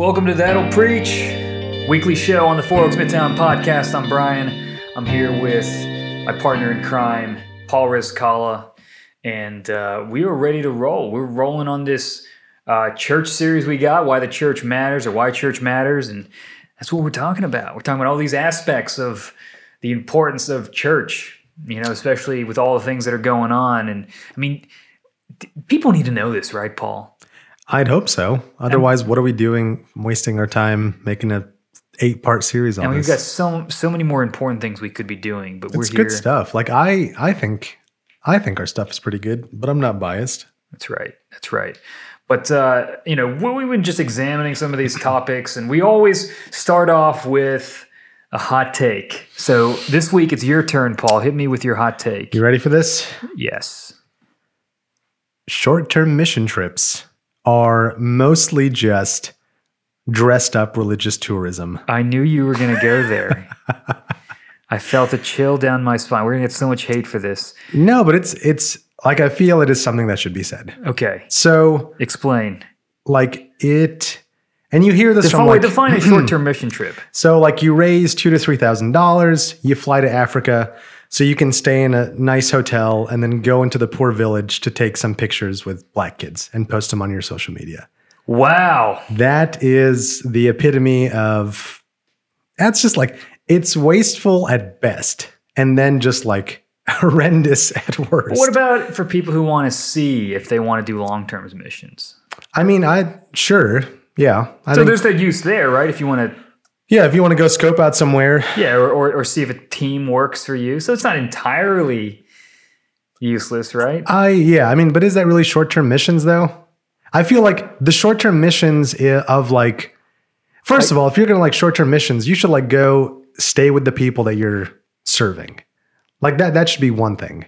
Welcome to That'll Preach, weekly show on the Four Oaks Midtown podcast. I'm Brian. I'm here with my partner in crime, Paul Rezkalla, and uh, we are ready to roll. We're rolling on this uh, church series we got, Why the Church Matters or Why Church Matters, and that's what we're talking about. We're talking about all these aspects of the importance of church, you know, especially with all the things that are going on. And I mean, people need to know this, right, Paul? I'd hope so. Otherwise, what are we doing? Wasting our time making a eight part series on this. And we've this. got so so many more important things we could be doing, but we're it's here. good stuff. Like I, I think, I think our stuff is pretty good, but I'm not biased. That's right. That's right. But uh, you know, we've been just examining some of these topics, and we always start off with a hot take. So this week it's your turn, Paul. Hit me with your hot take. You ready for this? Yes. Short term mission trips are mostly just dressed up religious tourism. I knew you were going to go there. I felt a chill down my spine. We're going to get so much hate for this. No, but it's it's like I feel it is something that should be said. Okay. So Explain. like it, and you hear this Define, from like define a short-term mission trip. So like you raise two to three thousand dollars, you fly to Africa so you can stay in a nice hotel and then go into the poor village to take some pictures with black kids and post them on your social media. Wow. That is the epitome of that's just like it's wasteful at best and then just like horrendous at worst. What about for people who want to see if they want to do long-term missions? I mean, I sure, yeah. I So think, there's that use there, right? If you want to yeah, if you want to go scope out somewhere, Yeah, or, or, or see if a team works for you. So it's not entirely useless, right? I yeah, I mean, but is that really short term missions though? I feel like the short term missions eh, of like, first of all, if you're gonna like short term missions, you should like go stay with the people that you're serving. Like that, that should be one thing.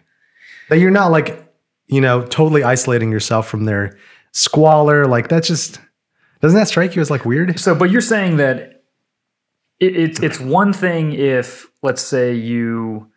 That you're not like, you know, totally isolating yourself from their squalor. Like that just doesn't that strike you as like weird? So, but you're saying that it, it's it's one thing if, let's say, you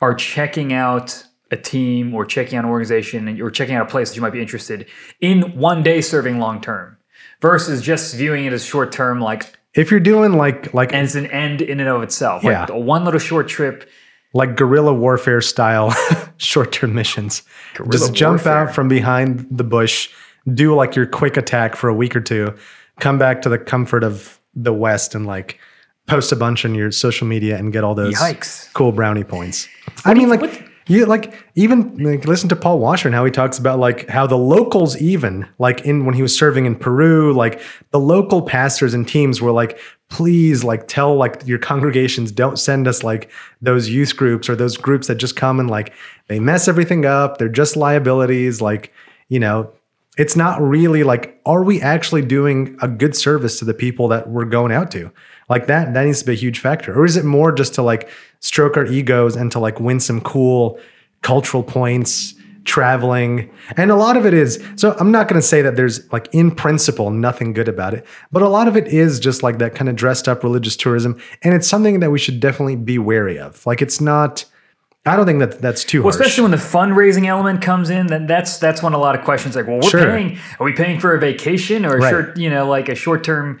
are checking out a team or checking out an organization and you're checking out a place that you might be interested in one day serving long term versus just viewing it as short term, like If you're doing like like as an end in and of itself. Like Yeah. a one little short trip. like guerrilla warfare style short term missions. Just jump warfare. out from behind the bush, do like your quick attack for a week or two, come back to the comfort of the West and like post a bunch on your social media and get all those Yikes. cool brownie points. I mean, like, what- you like even like listen to Paul Washer and how he talks about like how the locals even like in when he was serving in Peru, like the local pastors and teams were like, please like tell like your congregations don't send us like those youth groups or those groups that just come and like they mess everything up. They're just liabilities. Like, you know, it's not really like, are we actually doing a good service to the people that we're going out to? Like that, that needs to be a huge factor. Or is it more just to like stroke our egos and to like win some cool cultural points, traveling? And a lot of it is, so I'm not going to say that there's like in principle nothing good about it, but a lot of it is just like that kind of dressed up religious tourism. And it's something that we should definitely be wary of. Like it's not, I don't think that that's too Well, harsh. especially when the fundraising element comes in, then that's that's when a lot of questions like, well, we're Sure. paying. Are we paying for a vacation or a Right. short, you know, like a short term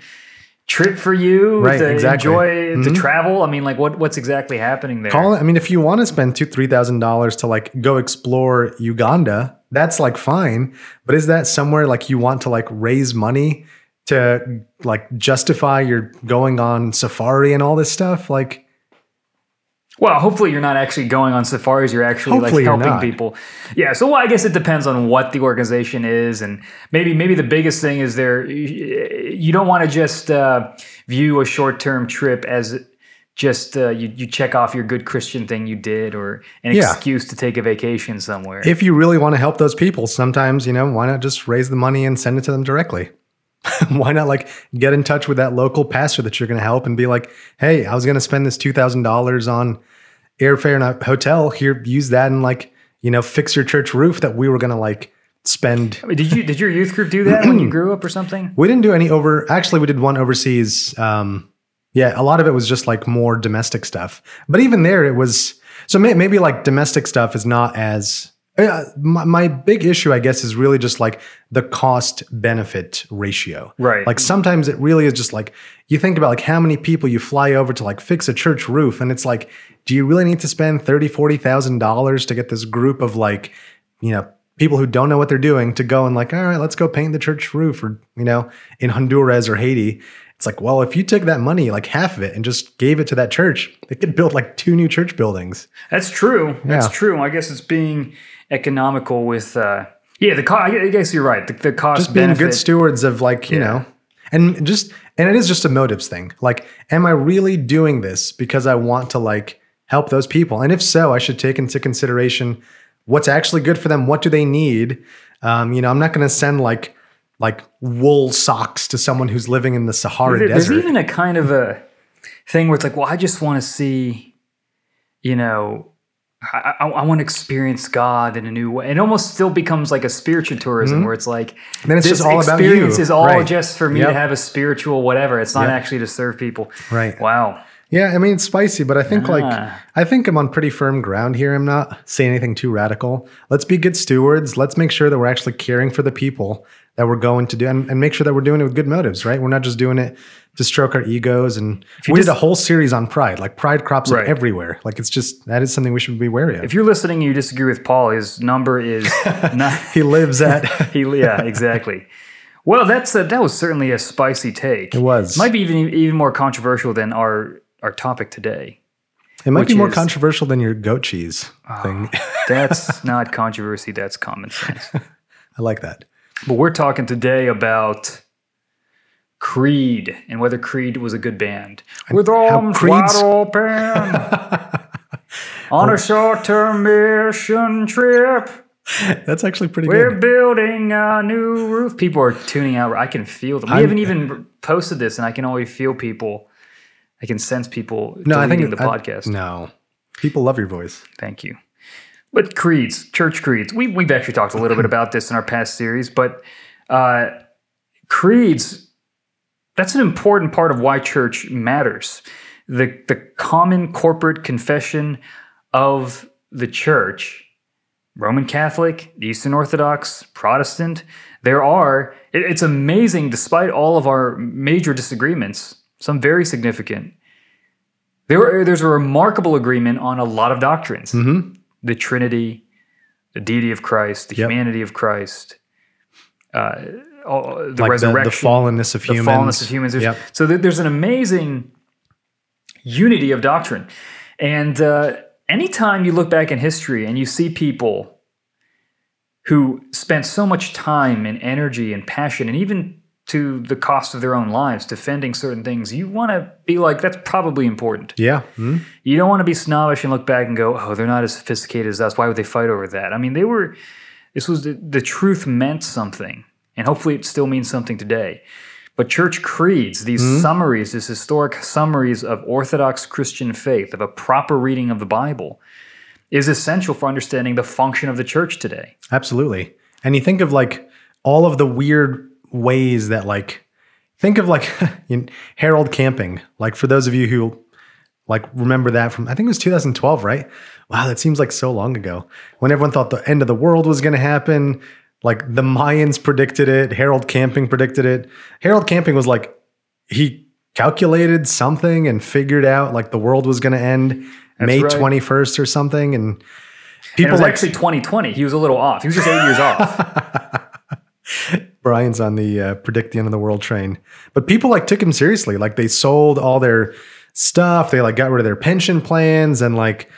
trip for you Right, to exactly. Mm-hmm. enjoy to travel? I mean, like, what what's exactly happening there? Call it. I mean, if you want to spend two, three thousand dollars to like go explore Uganda, that's like fine. But is that somewhere like you want to like raise money to like justify your going on safari and all this stuff? Like, Well, hopefully you're not actually going on safaris. You're actually Hopefully like helping people. Yeah. So well, I guess it depends on what the organization is, and maybe maybe the biggest thing is there. You don't want to just uh, view a short term trip as just uh, you you check off your good Christian thing you did, or an Yeah. excuse to take a vacation somewhere. if you really want to help those people, sometimes you know why not just raise the money and send it to them directly. why not like get in touch with that local pastor that you're going to help and be like, hey, I was going to spend this two thousand dollars on airfare and a hotel. Here, use that and like you know fix your church roof that we were going to like spend I mean, did you did your youth group do that when you grew up or something? We didn't do any over. Actually, we did one overseas. Um, yeah, a lot of it was just like more domestic stuff. But even there, it was so may, maybe like domestic stuff is not as Uh, my, my big issue, I guess, is really just like the cost benefit ratio. Right. Like sometimes it really is just like you think about like how many people you fly over to like fix a church roof, and it's like, do you really need to spend thirty, forty thousand dollars to get this group of like, you know, people who don't know what they're doing to go and like, all right, let's go paint the church roof, or you know, in Honduras or Haiti. It's like, well, if you took that money, like half of it, and just gave it to that church, they could build like two new church buildings. That's true. That's Yeah. true. I guess it's being economical with. Uh, yeah, the cost. I guess you're right. The, the cost just being benefit. good stewards of like you Yeah. know and just and it is just a motives thing like am i really doing this because i want to like help those people and if so i should take into consideration what's actually good for them what do they need um, you know i'm not going to send like like wool socks to someone who's living in the sahara There- There's even a kind of a thing where it's like, well, I just want to see, you know, I, I, I want to experience God in a new way. It almost still becomes like a spiritual tourism where it's like, Mm-hmm. Then it's this just all about experience you. is all Right. just for me Yep. to have a spiritual whatever. It's not Yep. actually to serve people. Right. Wow. Yeah, I mean it's spicy, but I think like Ah. I think I'm on pretty firm ground here. I'm not saying anything too radical. Let's be good stewards. Let's make sure that we're actually caring for the people that we're going to do and, and make sure that we're doing it with good motives, right? We're not just doing it to stroke our egos and we just- did a whole series on pride. Like pride crops Right. up everywhere. Like it's just that is something we should be wary of. If you're listening and you disagree with Paul, his number is not. he lives at He, yeah, exactly. Well, that's a, that was certainly a spicy take. It was. Might be even even more controversial than our our topic today. it might be more is- controversial than your goat cheese ah, thing. That's not controversy. That's common sense. I like that. But we're talking today about Creed and whether Creed was a good band. With arms Creed's- wide open on a short-term mission trip. That's actually pretty good. We're good. building a new roof. People are tuning out. I can feel them. We I'm- haven't even posted this, and I can always feel people. I can sense people No, I think the I- podcast. no. People love your voice. Thank you. But creeds, church creeds, we, we've actually talked a little bit about this in our past series, but uh, creeds, that's an important part of why church matters. The, the common corporate confession of the church, Roman Catholic, Eastern Orthodox, Protestant, there are, it- it's amazing, despite all of our major disagreements, some very significant, there, there's a remarkable agreement on a lot of doctrines Mm-hmm. the Trinity, the deity of Christ, the Yep. humanity of Christ, uh, the Like resurrection, the fallenness of the humans. fallenness of humans. There's- Yep. So there- there's an amazing unity of doctrine. And uh, anytime you look back in history and you see people who spent so much time and energy and passion and even to the cost of their own lives defending certain things, you want to be like, that's probably important. Yeah. Mhm. You don't want to be snobbish and look back and go, "Oh, they're not as sophisticated as us. Why would they fight over that?" I mean, they were. This was the, the truth meant something, and hopefully, it still means something today. But church creeds, these summaries, these historic summaries of Orthodox Christian faith, of a proper reading of the Bible, is essential for understanding the function of the church today. Absolutely. And you think of like all of the weird ways that like think of like Harold Camping. Like for those of you who like remember that from I think it was 2012, right? Wow, that seems like so long ago. When everyone thought the end of the world was going to happen, like the Mayans predicted it, Harold Camping predicted it. Harold Camping was like he calculated something and figured out like the world was going to end May right. 21st or something and And it people was like actually 2020. He was a little off. He was just eight years off. Brian's on the uh, predict the end of the world train. But people like took him seriously. Like they sold all their stuff. They like got rid of their pension plans and like,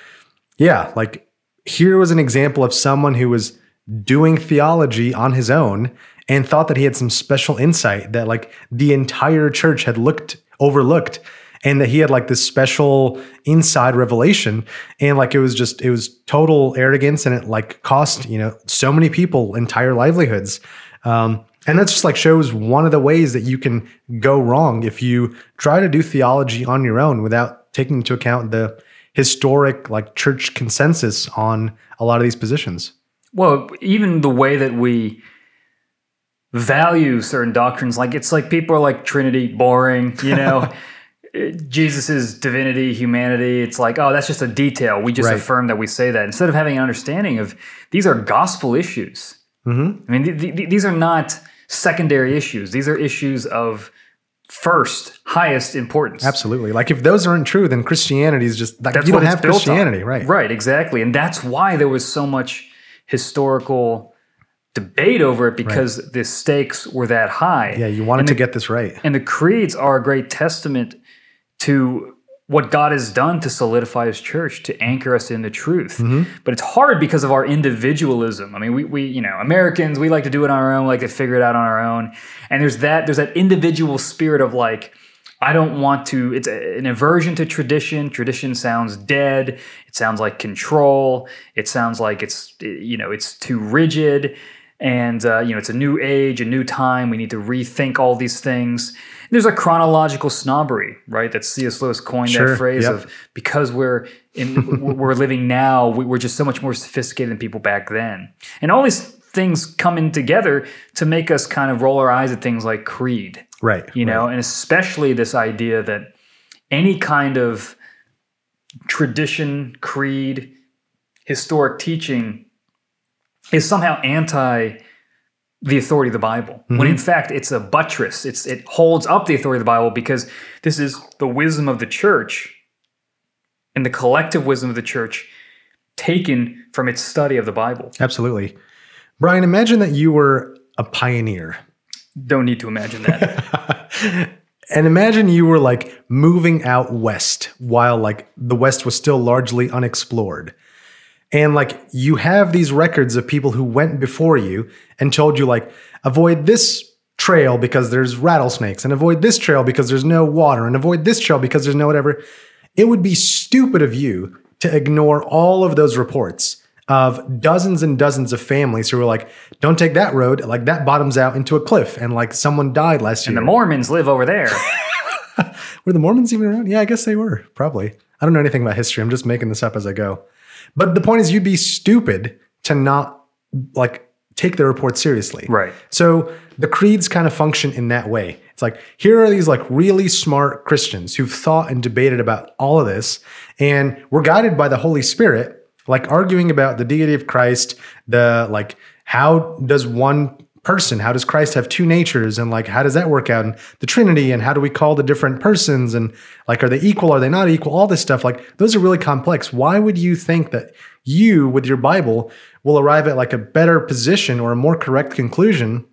yeah, like here was an example of someone who was doing theology on his own and thought that he had some special insight that like the entire church had looked overlooked and that he had like this special inside revelation and like it was just it was total arrogance and it like cost you know so many people entire livelihoods um, and that's just like shows one of the ways that you can go wrong if you try to do theology on your own without taking into account the historic like church consensus on a lot of these positions Well, even the way that we value certain doctrines, like it's like people are like Trinity, boring, you know. Jesus's divinity, humanity. It's like, oh, that's just a detail. We just Right. affirm that we say that instead of having an understanding of these are gospel issues. Mhm. I mean, th- th- these are not secondary issues. These are issues of first, highest importance. Absolutely. Like if those aren't true, then Christianity is just like That's you don't have Christianity, on. right? Right, exactly. And that's why there was so much historical debate over it because the stakes were that high. Yeah, you wanted to get this right. And the creeds are a great testament to what God has done to solidify his church, to anchor us in the truth. Mm-hmm. But it's hard because of our individualism. I mean, we, we, you know, Americans, we like to do it on our own, we like to figure it out on our own. And there's that, there's that individual spirit of like, I don't want to, it's a- an aversion to tradition. Tradition sounds dead. It sounds like control. It sounds like it's, you know, it's too rigid. And, uh, you know, it's a new age, a new time. We need to rethink all these things. There's a chronological snobbery, right? That C.S. Lewis coined Sure, that phrase yep. of because we're in, we're living now, we- we're just so much more sophisticated than people back then. And all these things come in together to make us kind of roll our eyes at things like creed Right. you know, and especially this idea that any kind of tradition, creed, historic teaching is somehow anti the authority of the Bible. When mm-hmm. in fact it's a buttress. It's it holds up the authority of the Bible because this is the wisdom of the church and the collective wisdom of the church taken from its study of the Bible. Absolutely. Brian, imagine that you were a pioneer. Don't need to imagine that. And imagine you were like moving out west while like the west was still largely unexplored. And like you have these records of people who went before you and told you like avoid this trail because there's rattlesnakes and avoid this trail because there's no water and avoid this trail because there's no whatever. It would be stupid of you to ignore all of those reports of dozens and dozens of families who were like, don't take that road, like that bottoms out into a cliff and like someone died last year. And the Mormons live over there. Were the Mormons even around? Yeah, I guess they were, probably. I don't know anything about history. I'm just making this up as I go. But the point is, you'd be stupid to not like take the report seriously. Right. So the creeds kind of function in that way. It's like, here are these like really smart Christians who've thought and debated about all of this, and we're guided by the Holy Spirit, like arguing about the deity of Christ, the like, how does one person, how does Christ have two natures, and like, how does that work out, and the Trinity, and how do we call the different persons, and like, are they equal, are they not equal, all this stuff, like, those are really complex. Why would you think that you, with your Bible, will arrive at like a better position or a more correct conclusion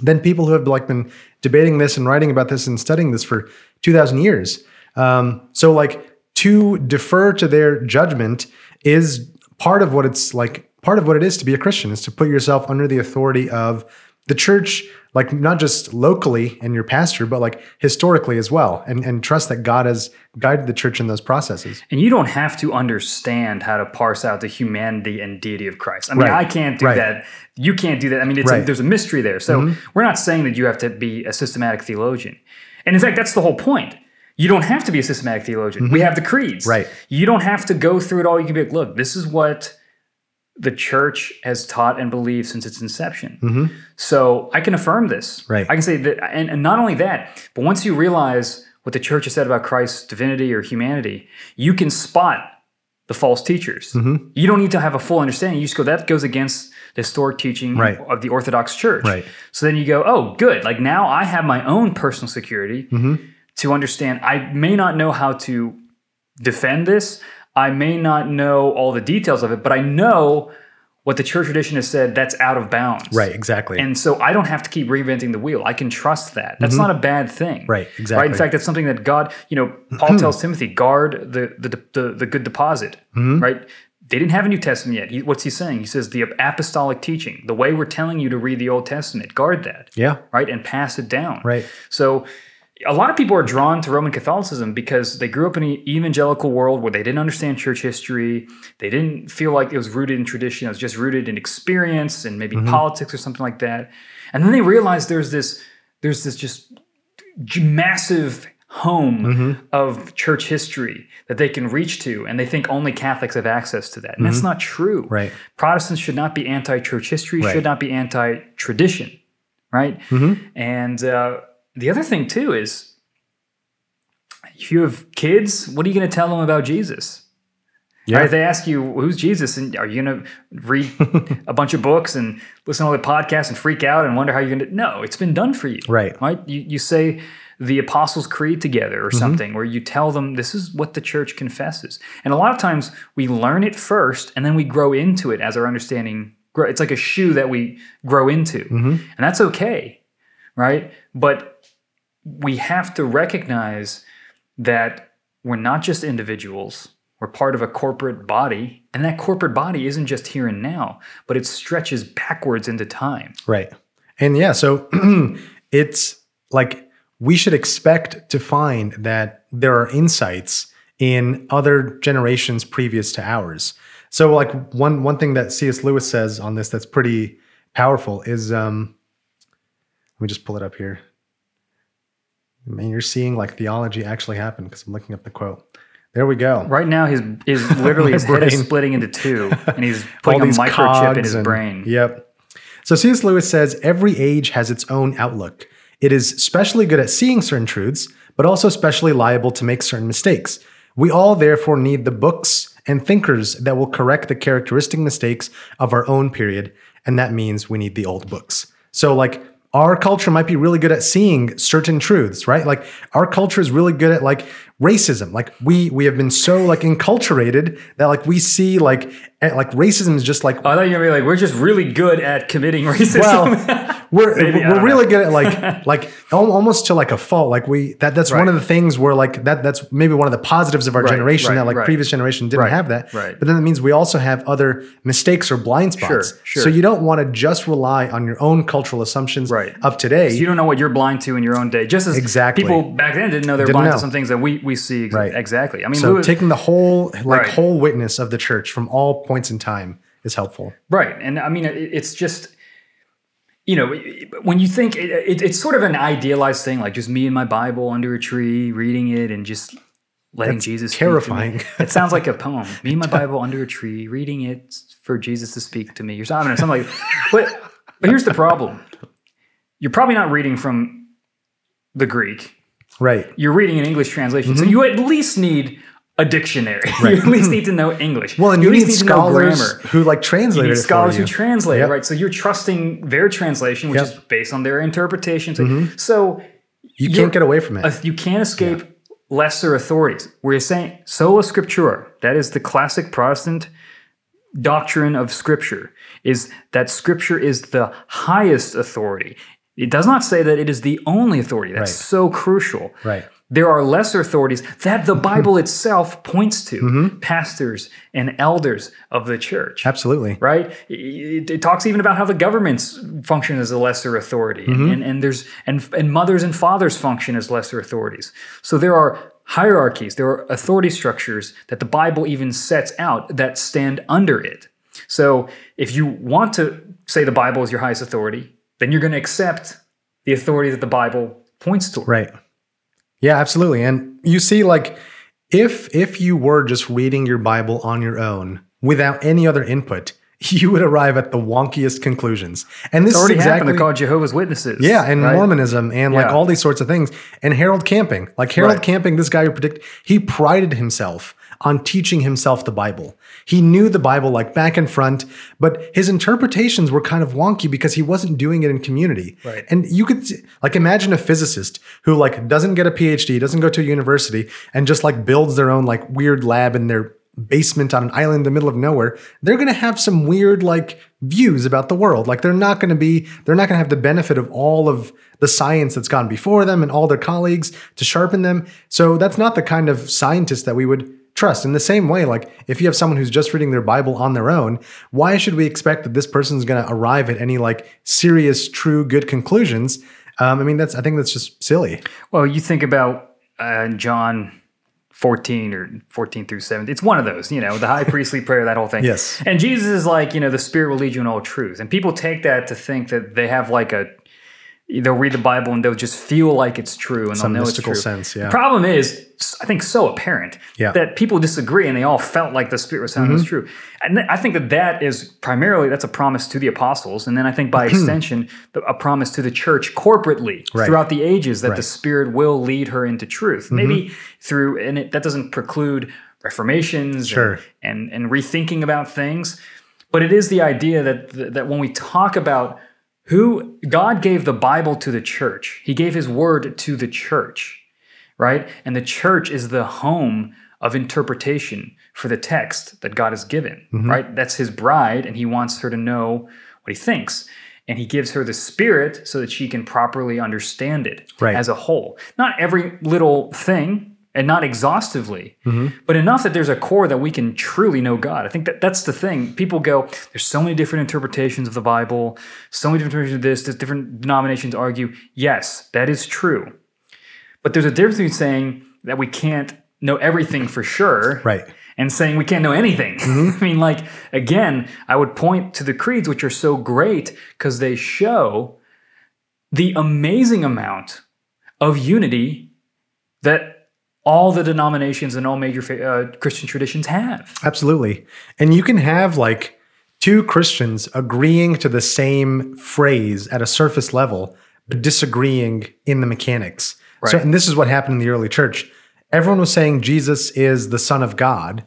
than people who have like been debating this and writing about this and studying this for 2000 years? Um, so like to defer to their judgment is part of what it's like part of what it is to be a christian is to put yourself under the authority of the church like not just locally and your pastor but like historically as well and, and trust that god has guided the church in those processes And you don't have to understand how to parse out the humanity and deity of Christ. I mean, Right. I can't do Right. that. You can't do that. I mean, it's a, Right. Mm-hmm. there's a mystery there. So we're not saying that you have to be a systematic theologian. And in fact, that's the whole point. You don't have to be a systematic theologian. We have the creeds. Mm-hmm. Right. You don't have to go through it all. You can be like, look, this is what the church has taught and believed since its inception. So I can affirm this. Mm-hmm. Right. I can say that, and, and not only that, but once you realize what the church has said about Christ's divinity or humanity, you can spot the false teachers. Mm-hmm. You don't need to have a full understanding. You just go, that goes against the historic teaching Right. of the Orthodox Church. Right. So then you go, oh, good. Like now I have my own personal security Mm-hmm. to understand. I may not know how to defend this. I may not know all the details of it, but I know what the church tradition has said that's out of bounds. right exactly And so I don't have to keep reinventing the wheel. I can trust that. That's not a bad thing. Mm-hmm. Right, Right. exactly. In fact, that's something that God, you know, Paul tells Timothy, guard the the, the, the good deposit. Mm-hmm. Right. They didn't have a New Testament yet. He, what's he saying? He says the apostolic teaching, the way we're telling you to read the Old Testament, guard that. yeah Right. And pass it down. Right. So a lot of people are drawn to Roman Catholicism because they grew up in an evangelical world where they didn't understand church history. They didn't feel like it was rooted in tradition. It was just rooted in experience and maybe mm-hmm. politics or something like that. And then they realized there's this there's this just massive home mm-hmm. of church history that they can reach to and they think only Catholics have access to that. And that's mm-hmm. not true. Right. Protestants should not be anti-church history, Right. should not be anti-tradition, right? And uh, the other thing too is if you have kids, what are you going to tell them about Jesus? Yeah. Right? If they ask you who's Jesus, and are you going to read a bunch of books and listen to all the podcasts and freak out and wonder how you're going to? No, it's been done for you. Right. Right. You, you say the Apostles' Creed together Mm-hmm. or something, where you tell them this is what the church confesses. And a lot of times we learn it first, and then we grow into it as our understanding. grow. It's like a shoe that we grow into, Mm-hmm. and that's okay, right? But we have to recognize that we're not just individuals. We're part of a corporate body, and that corporate body isn't just here and now, but it stretches backwards into time. Right. And yeah, so it's like we should expect to find that there are insights in other generations previous to ours. So like one one thing that C.S. Lewis says on this that's pretty powerful is um let me just pull it up here. I mean, you're seeing like theology actually happen because I'm looking up the quote. There we go. Right now, his is literally his head is splitting into two, and he's putting a microchip in his and- brain. Yep. So C.S. Lewis says every age has its own outlook. It is especially good at seeing certain truths, but also especially liable to make certain mistakes. We all therefore need the books and thinkers that will correct the characteristic mistakes of our own period, and that means we need the old books. So like our culture might be really good at seeing certain truths, right? Like our culture is really good at like racism. Like we we have been so like enculturated that like we see like like racism is just like Oh, I thought you were be like, we're just really good at committing racism. well, we're Maybe, we're really good at like like almost to like a fault. Like we that that's one of the things where like that that's maybe one of the positives of our Right, generation right, that like right. previous generation didn't Right, have that. right. But then it means we also have other mistakes or blind spots. Sure, sure. So you don't want to just rely on your own cultural assumptions Right. of today. you don't know what you're blind to in your own day. Just as Exactly. people back then didn't know they're blind know. to some things that we we see ex- Right. exactly. I mean, so Lewis- taking the whole like Right. whole witness of the church from all points in time is helpful. Right. And I mean, it's just, you know, when you think it, it, it's sort of an idealized thing, like just me and my Bible under a tree, reading it and just letting That's Jesus speak terrifying. It sounds like a poem. Me and my Bible under a tree, reading it for Jesus to speak to me or something, or something like But, but here's the problem you're probably not reading from the Greek, Right. you're reading an English translation. Mm-hmm. So you at least need a dictionary. you at least need to know English. Well, and you you, need need to know scholars grammar who like translate you need scholars who translate Yep. right? So you're trusting their translation, which Yep. Mm-hmm. is based on their interpretation. So, so You can't get away from it. uh, you can't escape lesser authorities. We're saying sola scriptura. That is the classic Protestant doctrine of Scripture. Is that Scripture is the highest authority. It does not say that it is the only authority. That's Right. so crucial. right. There are lesser authorities that the Bible itself points to, Mm-hmm. pastors and elders of the church Absolutely. right? It, it talks even about how the governments function as a lesser authority, Mm-hmm. and, and there's and and mothers and fathers function as lesser authorities. So there are hierarchies, there are authority structures that the Bible even sets out that stand under it. So if you want to say the Bible is your highest authority, then you're going to accept the authority that the Bible points to. Right. Yeah, absolutely. And you see, like, if if you were just reading your Bible on your own without any other input, you would arrive at the wonkiest conclusions. And this It's is already happened. exactly They're called Jehovah's Witnesses. yeah, and right? Mormonism and like Yeah. all these sorts of things. And Harold Camping, like Harold Right. Camping, this guy who predicted, he prided himself on teaching himself the Bible. He knew the Bible like back and front, but his interpretations were kind of wonky because he wasn't doing it in community. Right. And you could like imagine a physicist who like doesn't get a PhD, doesn't go to a university, and just like builds their own like weird lab in their basement on an island in the middle of nowhere. They're gonna have some weird like views about the world. Like they're not gonna be, they're not gonna have the benefit of all of the science that's gone before them and all their colleagues to sharpen them. So that's not the kind of scientist that we would trust. In the same way, like if you have someone who's just reading their Bible on their own, why should we expect that this person's going to arrive at any like serious, true, good conclusions? Um, I mean, that's I think that's just silly. Well, you think about uh, John 14 or 14 through 17. It's one of those, you know, the high priestly prayer, that whole thing. Yes. And Jesus is like, you know, the Spirit will lead you in all truth. And people take that to think that they have like a they'll read the Bible and they'll just feel like it's true and Some they'll know mystical it's true. sense, yeah. The problem is, I think, so apparent Yeah. that people disagree and they all felt like the Spirit was them Mm-hmm. it's true. And I think that that is primarily that's a promise to the apostles, and then I think by extension, the, a promise to the church corporately Right. Mm-hmm. throughout the ages that the Spirit will lead her into truth. Maybe through, and it, that doesn't preclude reformations Sure. and, and and rethinking about things. But it is the idea that that when we talk about who God gave the Bible to the church, He gave His word to the church, right? And the church is the home of interpretation for the text that God has given, Mm-hmm. right? That's His bride, and He wants her to know what He thinks. And he gives her the spirit so that she can properly understand it Right. as a whole. Not every little thing and not exhaustively, Mm-hmm. but enough that there's a core that we can truly know God. I think that that's the thing. People go, there's so many different interpretations of the Bible, so many different interpretations of this, there's different denominations argue. Yes, that is true. But there's a difference between saying that we can't know everything for sure Right. and saying we can't know anything. I mean, like, again, I would point to the creeds, which are so great because they show the amazing amount of unity that all the denominations and all major uh, Christian traditions have. Absolutely. And you can have like two Christians agreeing to the same phrase at a surface level, but disagreeing in the mechanics. So, Right. and this is what happened in the early church. Everyone was saying Jesus is the Son of God.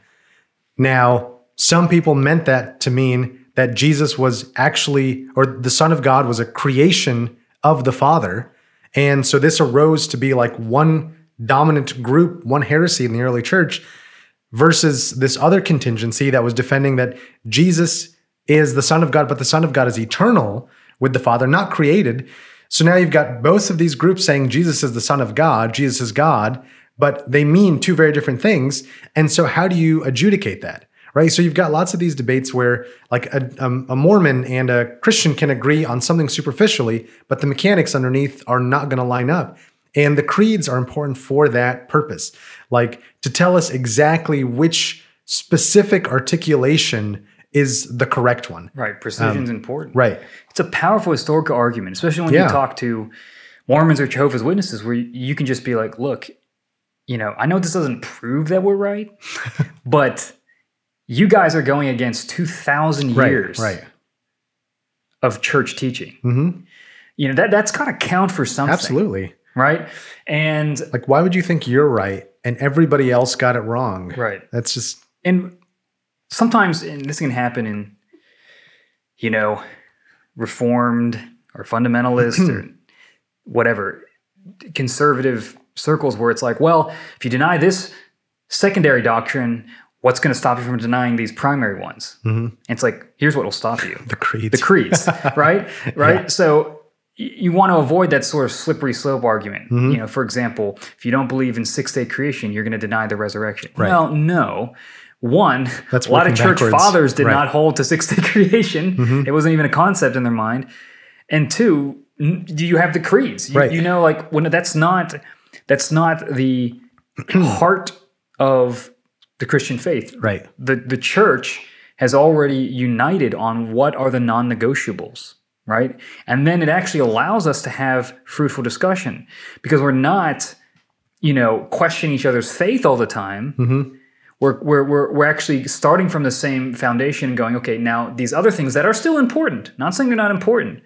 Now, some people meant that to mean that Jesus was actually, or the Son of God was a creation of the Father. And so this arose to be like one dominant group, one heresy in the early church versus this other contingency that was defending that Jesus is the Son of God, but the Son of God is eternal with the Father, not created. So now you've got both of these groups saying Jesus is the Son of God, Jesus is God, but they mean two very different things. And so how do you adjudicate that? Right. So you've got lots of these debates where, like, a, um, a Mormon and a Christian can agree on something superficially, but the mechanics underneath are not going to line up. And the creeds are important for that purpose, like to tell us exactly which specific articulation is the correct one. Right. Precision's important. Right. It's a powerful historical argument, especially when Yeah. you talk to Mormons or Jehovah's Witnesses, where you can just be like, look, you know, I know this doesn't prove that we're right, but you guys are going against 2,000 Right. years Right. of church teaching. hmm You know, that, that's got to count for something. Absolutely. Right. And, Like, why would you think you're right and everybody else got it wrong? right. That's just And sometimes, and this can happen in, you know, reformed or fundamentalist or whatever conservative circles where it's like, well, if you deny this secondary doctrine, what's going to stop you from denying these primary ones? And it's like, here's what will stop you the creeds. the creeds, right? Right. So y- you want to avoid that sort of slippery slope argument. Mm-hmm. You know, for example, if you don't believe in six day creation, you're going to deny the resurrection. Well, no. One, That's a lot of church backwards. fathers did Right. Mm-hmm. not hold to six day creation. It wasn't even a concept in their mind. And two, do you have the creeds? You, Right. you know, like when that's not that's not the heart of the Christian faith right. the the church has already united on what are the non-negotiables right? And then it actually allows us to have fruitful discussion because we're not you know questioning each other's faith all the time. Mm-hmm. We're, we're, we're, we're actually starting from the same foundation and going okay now these other things that are still important not saying they're not important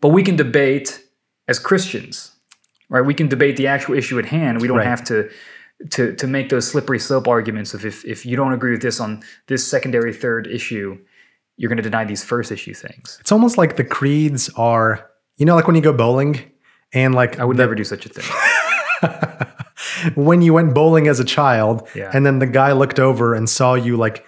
but we can debate as christians right? We can debate the actual issue at hand. We don't Right. have to to to make those slippery slope arguments of if if you don't agree with this on this secondary third issue, you're going to deny these first issue things. It's almost like the creeds are, you know, like when you go bowling and like I would the- never do such a thing. when you went bowling as a child Yeah. and then the guy looked over and saw you like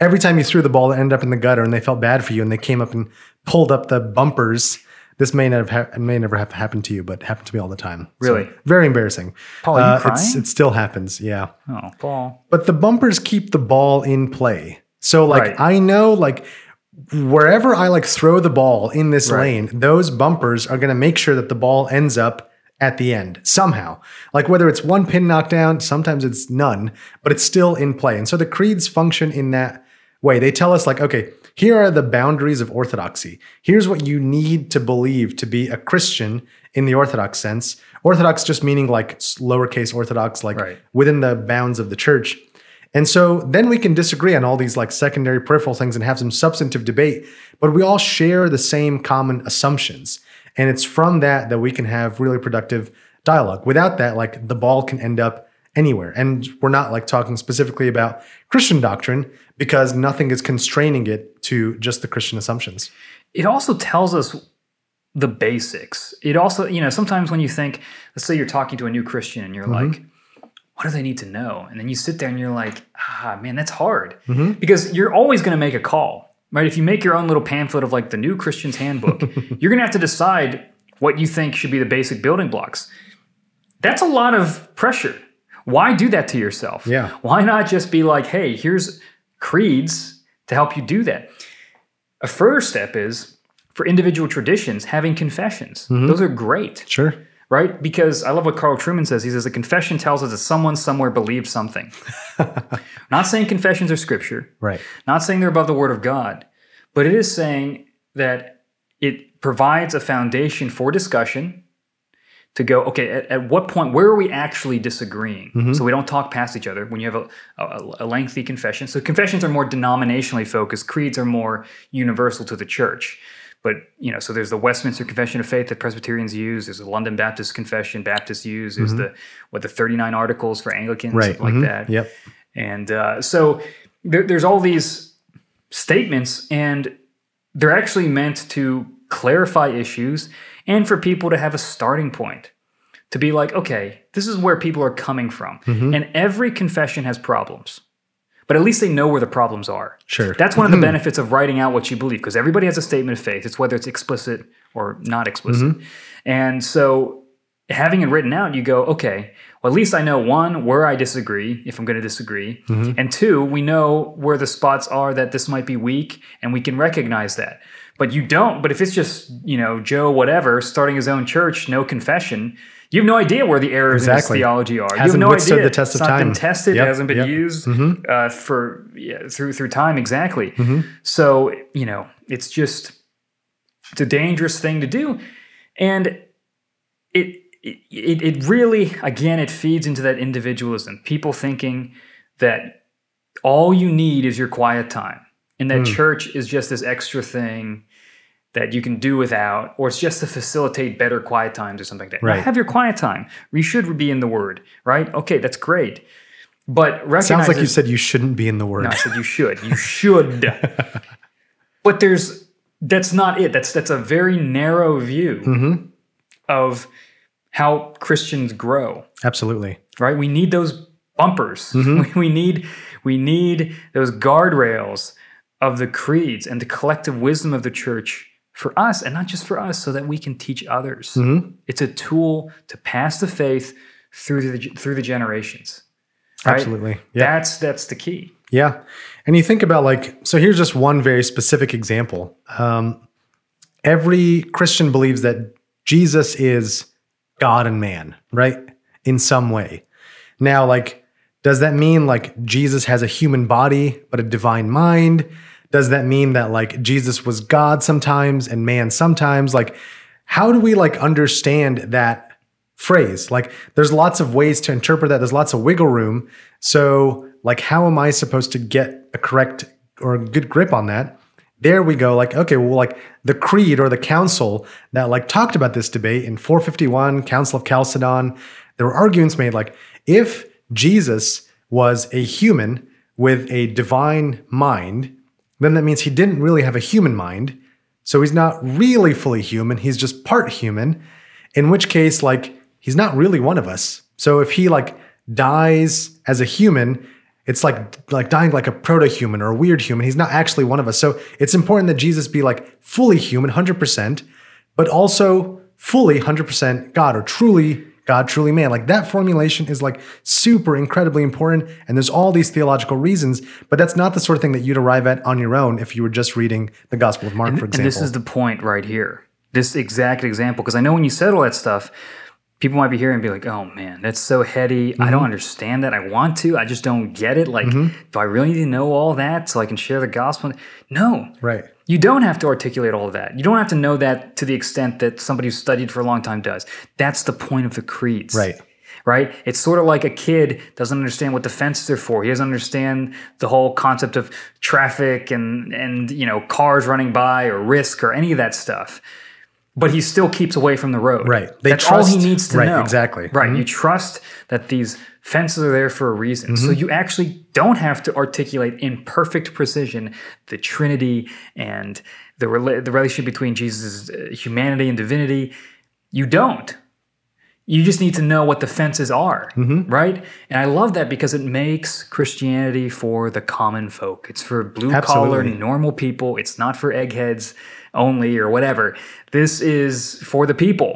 every time you threw the ball it ended up in the gutter and they felt bad for you and they came up and pulled up the bumpers this may not have ha- may never have happened to you but happened to me all the time So, Really? very embarrassing Paul, are you Uh, it still happens yeah Oh, Paul. but the bumpers keep the ball in play so like Right. i know like wherever i like throw the ball in this Right. lane those bumpers are going to make sure that the ball ends up at the end somehow like whether it's one pin knockdown sometimes it's none but it's still in play and so the creeds function in that way they tell us like okay here are the boundaries of orthodoxy. Here's what you need to believe to be a Christian in the orthodox sense. Orthodox just meaning like lowercase orthodox, like Right. within the bounds of the church. And so then we can disagree on all these like secondary peripheral things and have some substantive debate, but we all share the same common assumptions. And it's from that that we can have really productive dialogue. Without that, like the ball can end up anywhere. And we're not like talking specifically about Christian doctrine because nothing is constraining it to just the Christian assumptions. it also tells us the basics. It also, you know, sometimes when you think, let's say you're talking to a new Christian and you're mm-hmm. like, what do they need to know? And then you sit there and you're like, ah, man, that's hard. Because you're always going to make a call, right? If you make your own little pamphlet of like the new Christian's handbook, you're going to have to decide what you think should be the basic building blocks. That's a lot of pressure. Why do that to yourself? Yeah. Why not just be like, hey, here's creeds to help you do that? A first step is for individual traditions having confessions. Those are great, Sure. Right? Because I love what Carl Trueman says. He says a confession tells us that someone somewhere believed something. not saying confessions are scripture, Right. not saying they're above the word of God, but it is saying that it provides a foundation for discussion to go, okay, at, at what point, where are we actually disagreeing? Mm-hmm. So we don't talk past each other when you have a, a, a lengthy confession. So confessions are more denominationally focused, creeds are more universal to the church. But, you know, so there's the Westminster Confession of Faith that Presbyterians use, there's the London Baptist Confession Baptists use, there's the, what, the 39 Articles for Anglicans, Right. like Mhm. that. Yep. And uh, so there, there's all these statements, and they're actually meant to clarify issues and for people to have a starting point to be like, okay, this is where people are coming from. And every confession has problems, but at least they know where the problems are. Sure. That's one of the mm-hmm. benefits of writing out what you believe, because everybody has a statement of faith. It's whether it's explicit or not explicit. Mm-hmm. And so having it written out, you go, okay, well, at least I know one, where I disagree, if I'm going to disagree. Mm-hmm. And two, we know where the spots are that this might be weak, and we can recognize that. But you don't, but if it's just, you know, Joe, whatever, starting his own church, no confession, you have no idea where the errors Exactly. in his theology are. you have Hasn't no withstood idea. the test it's of not been tested, Yep, it hasn't been yep. Mm-hmm. used uh, for yeah, through through time exactly. So you know, it's just it's a dangerous thing to do, and it it it really again it feeds into that individualism. People thinking that all you need is your quiet time, and that church is just this extra thing that you can do without, or it's just to facilitate better quiet times or something like that. Right. have your quiet time. You should be in the Word, right? Okay, that's great. But recognize Sounds like you said you shouldn't be in the word. no, I said you should. You should. but there's that's not it. That's that's a very narrow view Mm-hmm. of how Christians grow. Absolutely. Right? We need those bumpers. Mm-hmm. We, we need we need those guardrails of the creeds and the collective wisdom of the church for us, and not just for us, so that we can teach others. Mm-hmm. It's a tool to pass the faith through the through the generations. right? Absolutely. Yeah. That's that's the key. Yeah. And you think about like, so here's just one very specific example. Um, every Christian believes that Jesus is God and man, right? In some way. Now, like, does that mean like Jesus has a human body but a divine mind? Does that mean that like Jesus was God sometimes and man sometimes? Like, how do we like understand that phrase? Like, there's lots of ways to interpret that. There's lots of wiggle room. So, like, how am I supposed to get a correct or a good grip on that? There we go. Like, okay, well, like the creed or the council that like talked about this debate in 451, Council of Chalcedon, there were arguments made like if Jesus was a human with a divine mind, then that means he didn't really have a human mind. So he's not really fully human. He's just part human, in which case, like, he's not really one of us. So if he like dies as a human, it's like like dying like a proto-human or a weird human. He's not actually one of us. So it's important that Jesus be like fully human, 100%, but also fully 100% God or truly God, truly man. Like that formulation is like super incredibly important. And there's all these theological reasons, but that's not the sort of thing that you'd arrive at on your own if you were just reading the Gospel of Mark, for example. And this is the point right here. This exact example, because I know when you said all that stuff, people might be hearing and be like, oh man, that's so heady. I don't mm-hmm. understand that. I want to, I just don't get it. Like, mm-hmm. do I really need to know all that so I can share the gospel? No. Right. You don't have to articulate all of that. You don't have to know that to the extent that somebody who's studied for a long time does. That's the point of the creeds. Right. Right? It's sort of like a kid doesn't understand what the fences are for. He doesn't understand the whole concept of traffic and and you know cars running by or risk or any of that stuff. But he still keeps away from the road. Right. They That's all he needs to right, know. exactly. Right. You trust that these fences are there for a reason. So Mm-hmm. you actually don't have to articulate in perfect precision the Trinity and the rela- the relationship between Jesus' humanity and divinity. You don't. You just need to know what the fences are, Mm-hmm. right? And I love that because it makes Christianity for the common folk. It's for blue collar, normal people. It's not for eggheads only or whatever. This is for the people.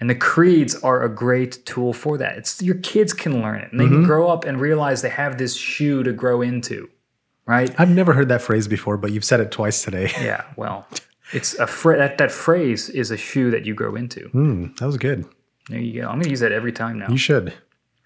And the creeds are a great tool for that. It's your kids can learn it and they Mm-hmm. can grow up and realize they have this shoe to grow into, right? I've never heard that phrase before, but you've said it twice today. Yeah, well, it's a fra- that that phrase is a shoe that you grow into. Hmm, that was good. There you go. I'm going to use that every time now. You should.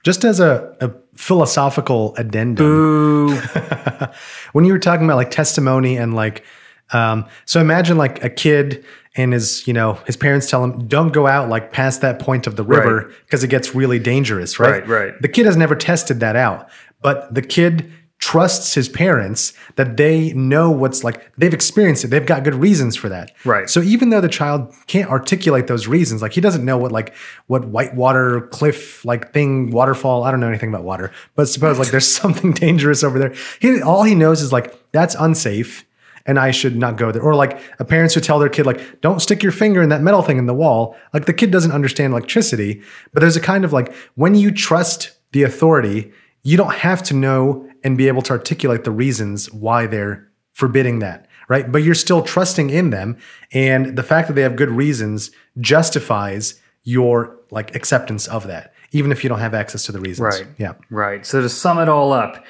Just as a, a philosophical addendum, Boo. when you were talking about like testimony and like, um, so imagine like a kid and his, you know, his parents tell him, don't go out like past that point of the river because it gets really dangerous, right? Right, right. The kid has never tested that out, but the kid trusts his parents that they know what's like they've experienced it they've got good reasons for that Right. so even though the child can't articulate those reasons like he doesn't know what like what whitewater cliff like thing waterfall i don't know anything about water but suppose like there's something dangerous over there he all he knows is like that's unsafe and I should not go there. Or like a parents who tell their kid, like, don't stick your finger in that metal thing in the wall. Like the kid doesn't understand electricity, but there's a kind of like when you trust the authority, you don't have to know and be able to articulate the reasons why they're forbidding that, right? But you're still trusting in them. And the fact that they have good reasons justifies your like acceptance of that, even if you don't have access to the reasons. Right. Yeah. Right. So to sum it all up,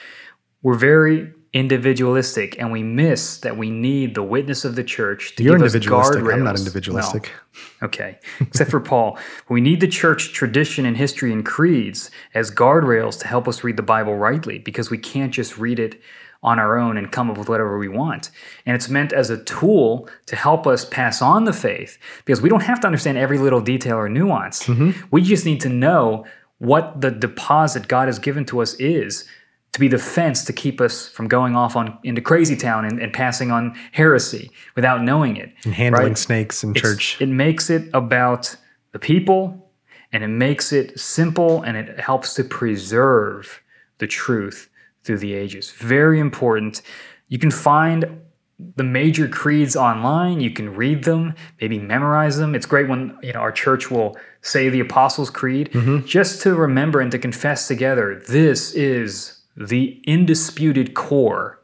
we're very individualistic and we miss that we need the witness of the church to You're give us individualistic. guardrails. I'm not individualistic. Okay, except for Paul. We need the church tradition and history and creeds as guardrails to help us read the Bible rightly because we can't just read it on our own and come up with whatever we want. And it's meant as a tool to help us pass on the faith because we don't have to understand every little detail or nuance. Mm-hmm. We just need to know what the deposit God has given to us is to be the fence to keep us from going off on into crazy town and, and passing on heresy without knowing it. And handling right? snakes in It's- church. It makes it about the people and it makes it simple and it helps to preserve the truth through the ages. Very important. You can find the major creeds online. You can read them, maybe memorize them. It's great when you know our church will say the Apostles' Creed mm-hmm. just to remember and to confess together. This is the indisputed core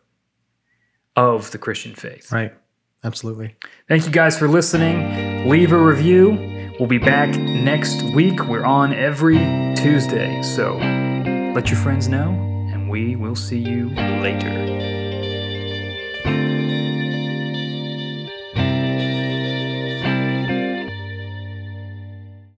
of the Christian faith. Right. Absolutely. Thank you guys for listening. Leave a review. We'll be back next week. We're on every Tuesday. So let your friends know, and we will see you later.